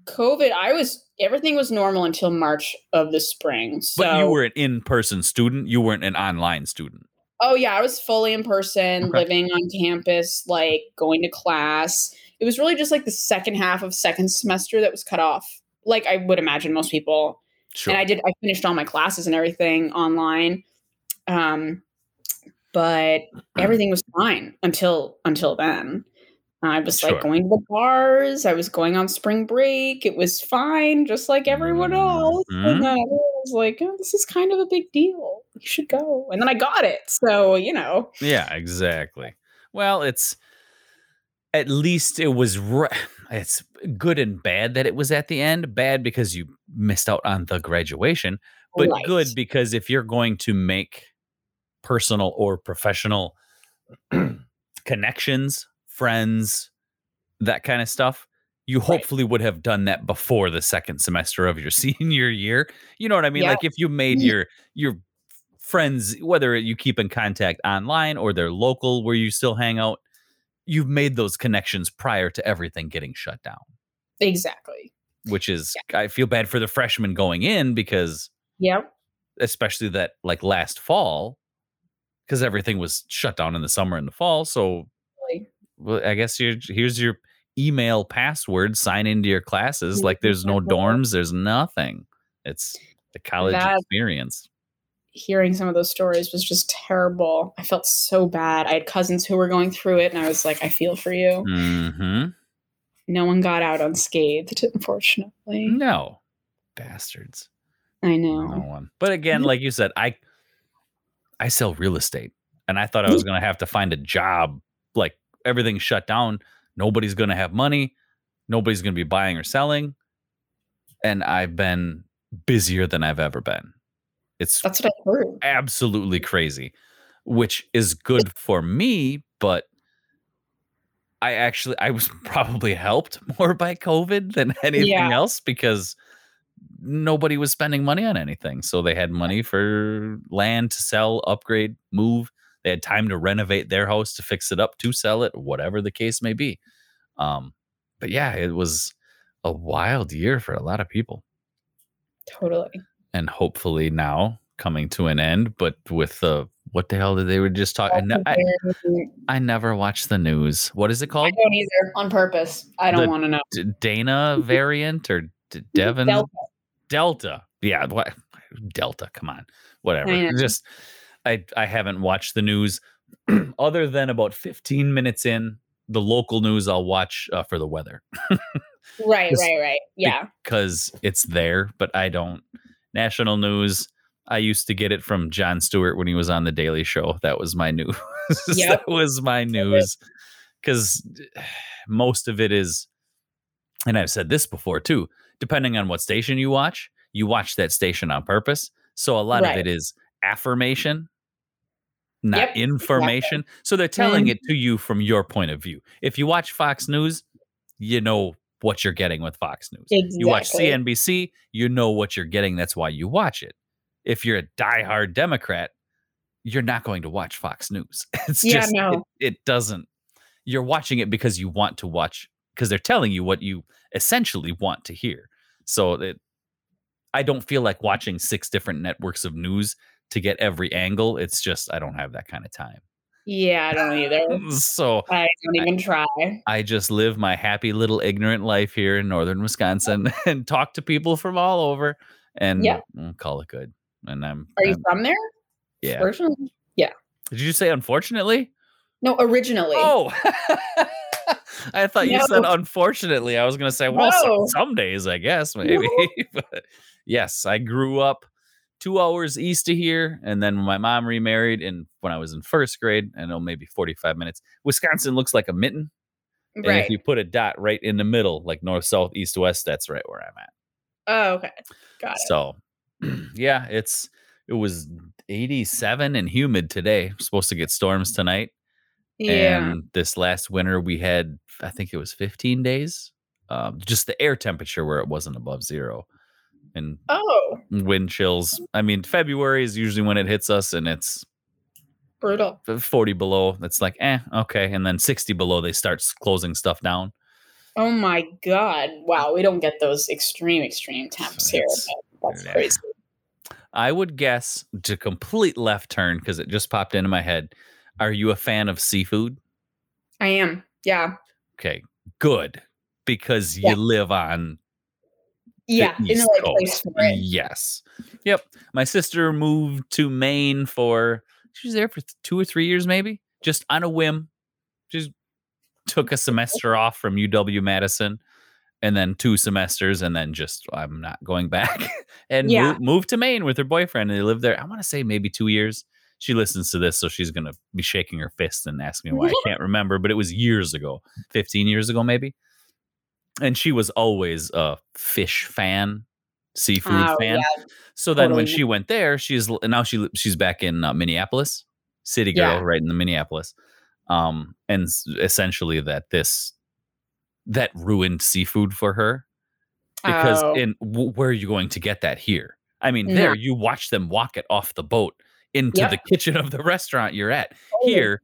COVID, I was everything was normal until March of the spring. So But you were an in-person student, you weren't an online student. Oh yeah, I was fully in person, Okay. living on campus, like going to class. It was really just like the second half of second semester that was cut off. Like I would imagine most people. Sure. And I did I finished all my classes and everything online. Um but everything was fine until until then. I was Sure. like going to the bars. I was going on spring break. It was fine, just like everyone else. Mhm. And then everyone was like, oh, "This is kind of a big deal. You should go." And then I got it. So you know, Yeah, exactly. Well, it's at least it was ri- it's good and bad that it was at the end. Bad because you missed out on the graduation, but Right. good because if you're going to make personal or professional connections, friends, that kind of stuff, you Right. hopefully would have done that before the second semester of your senior year. You know what I mean? Yeah. Like if you made mm-hmm. your your friends, whether you keep in contact online or they're local where you still hang out, you've made those connections prior to everything getting shut down. exactly. Which is I feel bad for the freshmen going in because Yep. especially that like last fall because everything was shut down in the summer and the fall. So well, I guess you're, here's your email password, sign into your classes. Like there's no dorms, there's nothing. It's the college That- experience. hearing some of those stories was just terrible. I felt so bad. I had cousins who were going through it, and I was like, I feel for you. hmm No one got out unscathed, unfortunately. No, bastards. I know. No one. But again, like you said, I I sell real estate, and I thought I mm-hmm. was going to have to find a job. Like everything's shut down, nobody's going to have money, nobody's going to be buying or selling, and I've been busier than I've ever been. It's That's what I heard. absolutely crazy, which is good for me, but I actually I was probably helped more by COVID than anything Yeah. else because nobody was spending money on anything. So they had money for land to sell, upgrade, move. They had time to renovate their house to fix it up, to sell it, whatever the case may be. Um, but yeah, it was a wild year for a lot of people Totally. and hopefully now coming to an end. But with the what the hell did they were just talking? I, ne- I, I never watch the news. What is it I called? don't either on purpose. I don't want to know. D- Dana variant or D- Devon Delta. Delta? Yeah, what Delta? Come on, whatever. I. Just I I haven't watched the news other than about 15 minutes in the local news. I'll watch uh, for the weather. Right, right, right. Yeah. because it's there, but I don't. National news. I used to get it from Jon Stewart when he was on the Daily Show. That was my news. Yep. that was my news. Because most of it is, and I've said this before too. Depending on what station you watch, you watch that station on purpose. So a lot of it is affirmation, not Yep, information. So they're telling Mhm. it to you from your point of view. If you watch Fox News, you know what you're getting with Fox News. Exactly. You watch CNBC, you know what you're getting. That's why you watch it. If you're a diehard Democrat, you're not going to watch Fox News. It's Yeah, just no. it, it doesn't. You're watching it because you want to watch because they're telling you what you essentially want to hear. So it, I don't feel like watching six different networks of news to get every angle. It's just I don't have that kind of time. Yeah, I don't either. So I don't even try. I just live my happy little ignorant life here in northern Wisconsin and talk to people from all over and Yeah. call it good. And I'm, Are you I'm- from there? yeah. Originally? Yeah. Did you say unfortunately? No, originally. Oh, I thought you said unfortunately. I was going to say, well, some, No. some days, I guess, maybe. but yes, I grew up two hours east of here. And then my mom remarried and when I was in first grade, I know maybe 45 minutes. Wisconsin looks like a mitten. And if you put a dot right in the middle, like north, south, east, west, that's right where I'm at. oh, okay. Got it. So, yeah, it's it was 87 and humid today. supposed to get storms tonight. Yeah. And this last winter we had, I think it was 15 days. Um, just the air temperature where it wasn't above zero, and oh, wind chills. I mean, February is usually when it hits us, and it's Brutal. 40 below, it's like, eh, okay. And then 60 below, they start closing stuff down. Oh my god! Wow, we don't get those extreme extreme temps here. That's yeah. crazy. I would guess to complete left turn because it just popped into my head. Are you a fan of seafood? I am. Yeah. Okay, good. Because Yeah. you live on Yeah. In the right place for it. Yes. Yep. My sister moved to Maine for she was there for two or three years, maybe, just on a whim. Just took a semester off from UW Madison and then two semesters and then just I'm not going back and Yeah. mo- moved to Maine with her boyfriend and they lived there. I want to say maybe two years. She listens to this, so she's gonna be shaking her fist and ask me why I can't remember, but it was years ago, 15 years ago, maybe. And she was always a fish fan, seafood Oh, fan. yeah. So then when she went there, she's now she she's back in uh, Minneapolis, city girl, Yeah. right in the Minneapolis. Um, and essentially that this that ruined seafood for her because Oh. in w- where are you going to get that here? I mean, No. there you watch them walk it off the boat into Yep. the kitchen of the restaurant you're at. Oh. Here,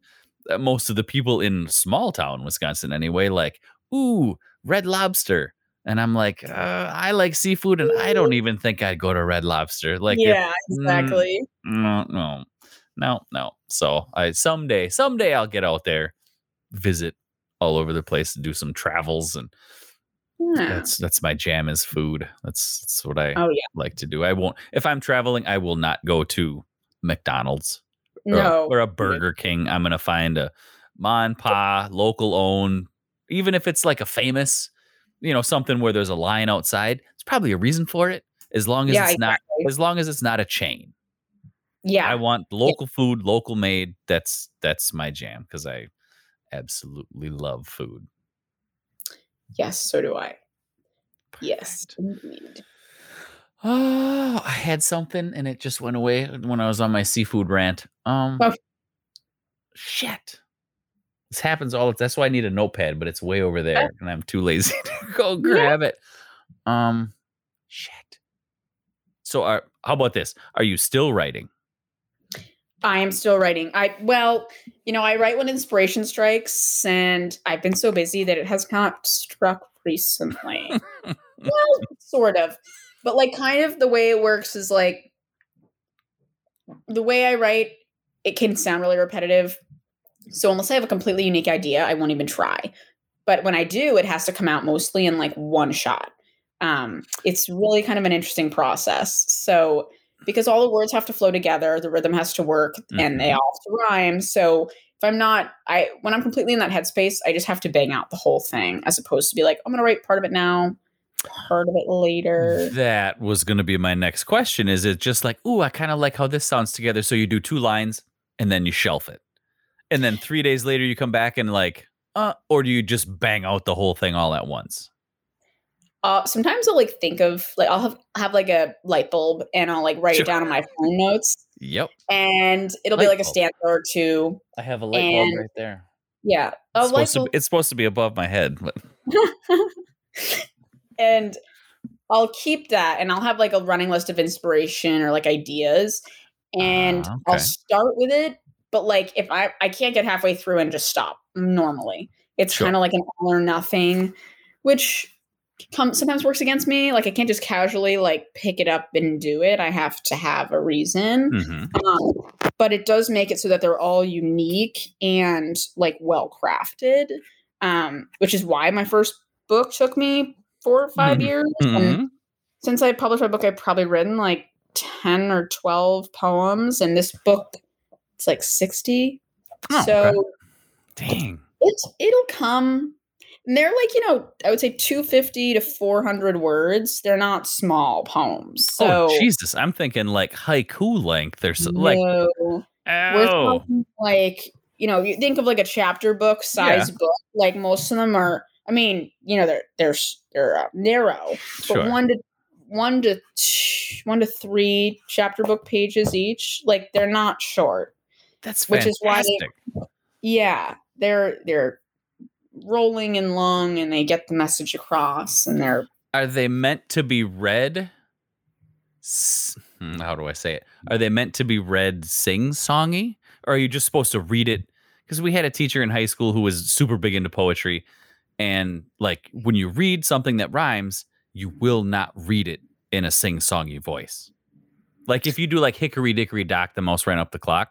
uh, most of the people in small town Wisconsin anyway, like, ooh, red lobster. And I'm like, uh, I like seafood, and I don't even think I'd go to Red Lobster. Like, if- yeah, mm, exactly. no, no, no, no. So I someday, someday I'll get out there, visit all over the place, and do some travels, and Yeah. that's that's my jam is food. That's that's what I Oh yeah. like to do. I won't if I'm traveling, I will not go to McDonald's or, a- No. or a Burger King. I'm gonna find a mon pa local own, even if it's like a famous, you know, something where there's a line outside. It's probably a reason for it. As long as Yeah, it's not as long as it's not a chain. Yeah. I want local food, local made. That's that's my jam because I absolutely love food. yes, so do I. Yes. Indeed. Oh, I had something and it just went away when I was on my seafood rant. Um, Oh. shit. This happens all. The time. That's why I need a notepad, but it's way over there, and I'm too lazy to go grab it. Um, shit. So, are, how about this? Are you still writing? I am still writing. I well, you know, I write when inspiration strikes, and I've been so busy that it has not struck recently. well, sort of, but like, kind of the way it works is like the way I write. It can sound really repetitive, so unless I have a completely unique idea, I won't even try. But when I do, it has to come out mostly in like one shot. Um, it's really kind of an interesting process. So because all the words have to flow together, the rhythm has to work, and they Mhm. all have to rhyme. So if I'm not, I when I'm completely in that headspace, I just have to bang out the whole thing, as opposed to be like, I'm gonna write part of it now, part of it later. That was going to be my next question. Is it just like, ooh, I kind of like how this sounds together? So you do two lines and then you shelf it. And then three days later, you come back and like, uh, or do you just bang out the whole thing all at once? Uh, sometimes I'll like think of like I'll have have like a light bulb and I'll like write Sure. it down on my phone notes, Yep. and it'll be Light like a bulb. stanza or two. I have a light And- bulb right there. Yeah, a It's light supposed, to be, it's supposed to be above my head. But and I'll keep that and I'll have like a running list of inspiration or like ideas and Ah, I'll start with it but like if I I can't get halfway through and just stop normally it's Sure. kind of like an all or nothing which come, sometimes works against me like I can't just casually like pick it up and do it I have to have a reason Mhm. um, but it does make it so that they're all unique and like well crafted um, which is why my first book took me four or 5 Mhm. years Mhm. since i published my book i've probably written like 10 or 12 poems and this book it's like 60 Oh, so okay. Dang. It, it'll come and they're like you know i would say 250 to 400 words they're not small poems so oh Jesus! I'm thinking like haiku length. There's like no. We're oh like you know, you think of like a chapter book size book. Like most of them are. I mean, you know, they're they're they're uh, narrow, but sure. one to one to t- one to three chapter book pages each. Like they're not short. That's which is why they- fantastic. Yeah, they're they're rolling and long, and they get the message across, and they're Are they meant to be read? hmm, How do I say it? Are they meant to be read sing songy, or are you just supposed to read it? Because we had a teacher in high school who was super big into poetry, and like when you read something that rhymes, you will not read it in a sing-songy voice. Like if you do like Hickory Dickory Dock, the mouse ran up the clock.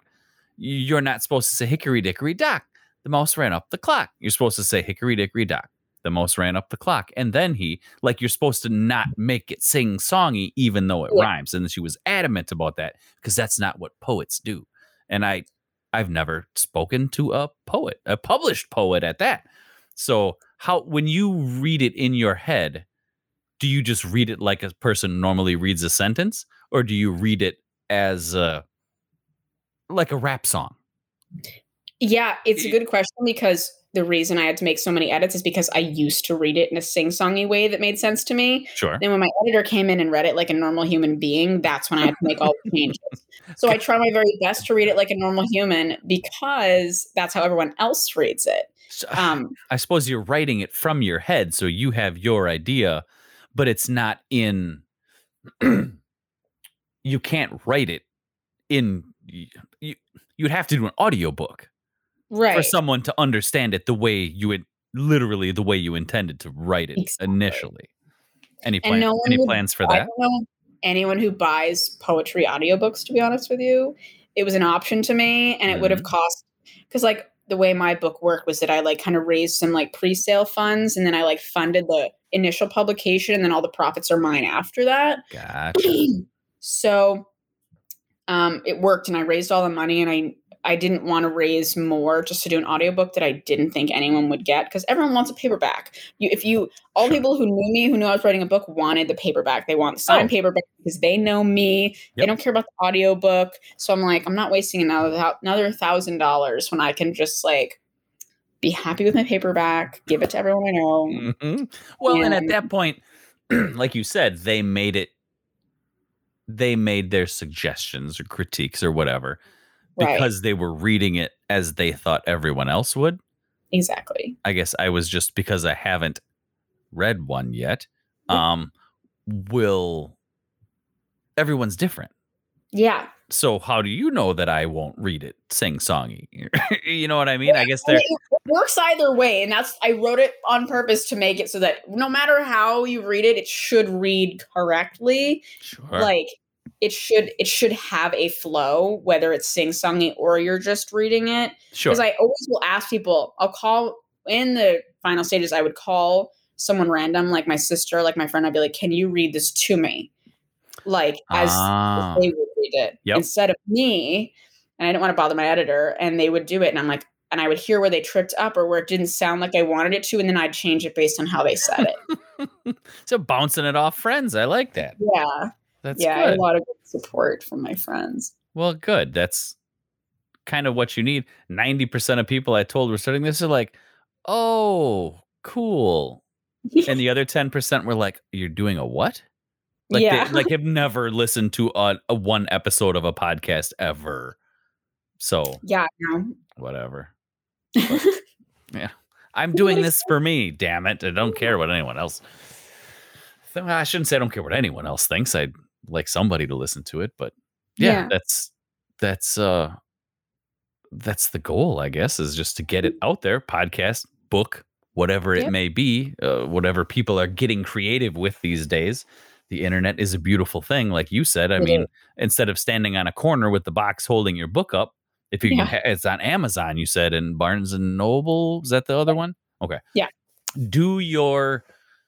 You're not supposed to say Hickory Dickory Dock, the mouse ran up the clock. You're supposed to say Hickory Dickory Dock, the mouse ran up the clock, and then he like you're supposed to not make it sing-songy even though it Yeah. rhymes. And she was adamant about that because that's not what poets do. And I, I've never spoken to a poet, a published poet at that. So how when you read it in your head, do you just read it like a person normally reads a sentence, or do you read it as a like a rap song? Yeah, it's a good question because the reason I had to make so many edits is because I used to read it in a sing-songy way that made sense to me. Sure. Then when my editor came in and read it like a normal human being, that's when I had to make all the changes. So I try my very best to read it like a normal human because that's how everyone else reads it. So, Um, I suppose you're writing it from your head, so you have your idea, but it's not in. you can't write it in. You, you'd have to do an audiobook right. for someone to understand it the way you would literally the way you intended to write it Exactly. initially. Any plan, no any would- plans for I that? don't know anyone who buys poetry audiobooks, to be honest with you. It was an option to me and it would have Mhm. cost because like the way my book worked was that I like kind of raised some like pre-sale funds and then I like funded the initial publication and then all the profits are mine after that. Gotcha. so um it worked and I raised all the money and I I didn't want to raise more just to do an audiobook that I didn't think anyone would get because everyone wants a paperback. You if you all Sure. people who knew me who knew I was writing a book wanted the paperback. They want the signed Oh. paperback because they know me. They don't care about the audiobook. So I'm like, I'm not wasting another another thousand dollars when I can just like be happy with my paperback, give it to everyone I know. Mhm. Well, and at that point, like you said, they made it. They made their suggestions or critiques or whatever Right. because they were reading it as they thought everyone else would. Exactly. I guess I was just because I haven't read one yet. Um, will everyone's different. Yeah. So how do you know that I won't read it sing songy? you know what I mean? I guess I mean, it works either way, and that's I wrote it on purpose to make it so that no matter how you read it, it should read correctly. sure. Like it should it should have a flow, whether it's sing songy or you're just reading it. sure. Because I always will ask people, I'll call in the final stages, I would call someone random, like my sister, like my friend, I'd be like, Can you read this to me? Like as Ah. they would read it Yep. instead of me. And I didn't want to bother my editor, and they would do it. And I'm like, and I would hear where they tripped up or where it didn't sound like I wanted it to, and then I'd change it based on how they said it. so bouncing it off friends. I like that. yeah. That's yeah. Good. a lot of good support from my friends. Well, good. That's kind of what you need. 90% of people I told were starting this are like, oh, cool. And the other 10% were like, you're doing a what? Like, Yeah. they, like have never listened to a, a one episode of a podcast ever. So, yeah. No. whatever. Yeah. I'm doing this for me, damn it. I don't care what anyone else. I shouldn't say I don't care what anyone else thinks. I'd like somebody to listen to it, but yeah, Yeah. that's that's uh that's the goal, I guess, is just to get it out there, podcast, book, whatever it Yep. may be, uh, whatever people are getting creative with these days. The internet is a beautiful thing, like you said. I It mean, is. instead of standing on a corner with the box holding your book up, if you Yeah. ha- it's on Amazon, you said, and Barnes and Noble, is that the other one? Okay. Yeah. Do your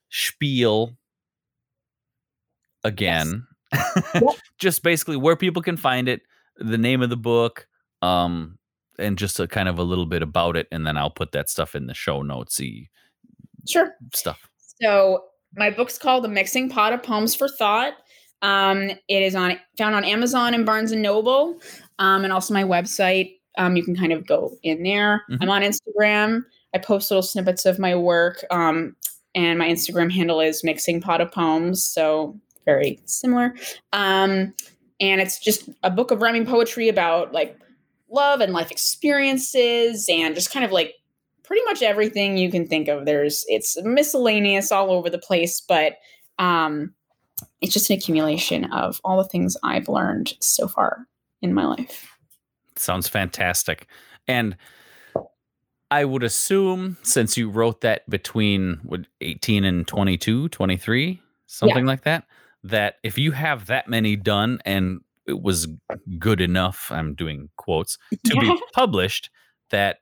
spiel again. just basically where people can find it, the name of the book, um, and just a kind of a little bit about it, and then I'll put that stuff in the show notes Sure. stuff. So my book's called The Mixing Pot of Poems for Thought. Um, it is on found on Amazon and Barnes and Noble, um, and also my website. Um, you can kind of go in there. Mhm. I'm on Instagram. I post little snippets of my work, um, and my Instagram handle is Mixing Pot of Poems. So very similar. Um, and it's just a book of rhyming poetry about like love and life experiences, and just kind of like pretty much everything you can think of. There's it's miscellaneous all over the place, but um, it's just an accumulation of all the things I've learned so far in my life. Sounds fantastic. And I would assume since you wrote that between what 18 and 22, 23, something like that, that if you have that many done and it was good enough, I'm doing quotes, to Yeah. be published, that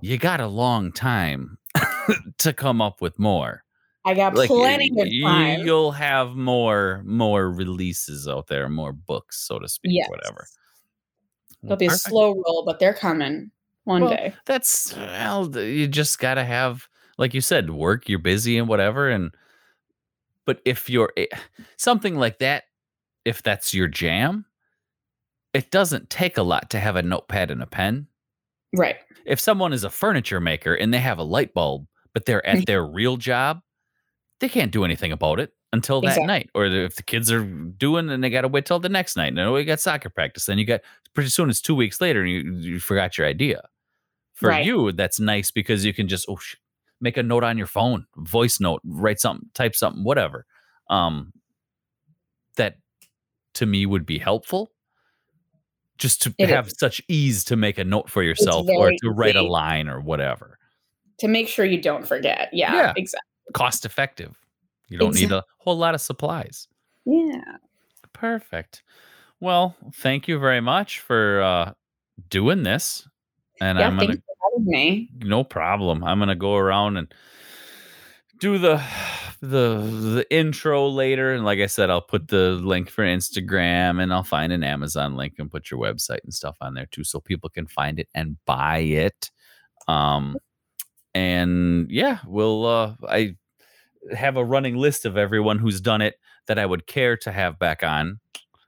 you got a long time to come up with more. I got Like plenty of time. you'll have more more releases out there, more books, so to speak, yes. whatever. It'll be a Perfect. slow roll, but they're coming one Well, day. That's well, you just gotta have, like you said, work. You're busy and whatever, and but if you're something like that, if that's your jam, it doesn't take a lot to have a notepad and a pen. Right. If someone is a furniture maker and they have a light bulb, but they're at their real job, they can't do anything about it until that Exactly. night. Or if the kids are doing, and they got to wait till the next night. No, we got soccer practice. Then you got pretty soon it's two weeks later, and you you forgot your idea. For Right. you, that's nice because you can just oh sh- make a note on your phone, voice note, write something, type something, whatever. Um, that to me would be helpful. Just to It have is. such ease to make a note for yourself or to write a line or whatever. To make sure you don't forget. Yeah. Yeah. Exactly. Cost effective. You don't need a whole lot of supplies. Yeah. Perfect. Well, thank you very much for uh, doing this. And yeah. I'm gonna you for having me. no problem. I'm gonna go around and do the the the intro later. And like I said, I'll put the link for Instagram and I'll find an Amazon link and put your website and stuff on there too, so people can find it and buy it. Um and yeah, we'll uh I have a running list of everyone who's done it that I would care to have back on.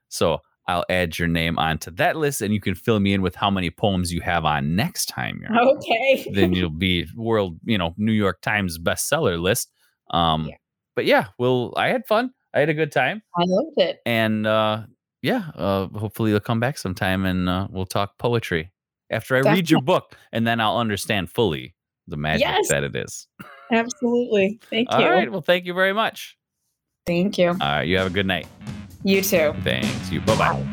So I'll add your name onto that list and you can fill me in with how many poems you have on next time you're on. Okay. Then you'll be world, you know, New York Times bestseller list. Um Yeah. but yeah, well, I had fun. I had a good time. I loved it. And uh yeah, uh hopefully you'll come back sometime and uh, we'll talk poetry after I read your book and then I'll understand fully the magic Yes. that it is. Absolutely. Thank you. right. Well, thank you very much. Thank you. All right. You have a good night. You too. Thanks. You. Bye bye.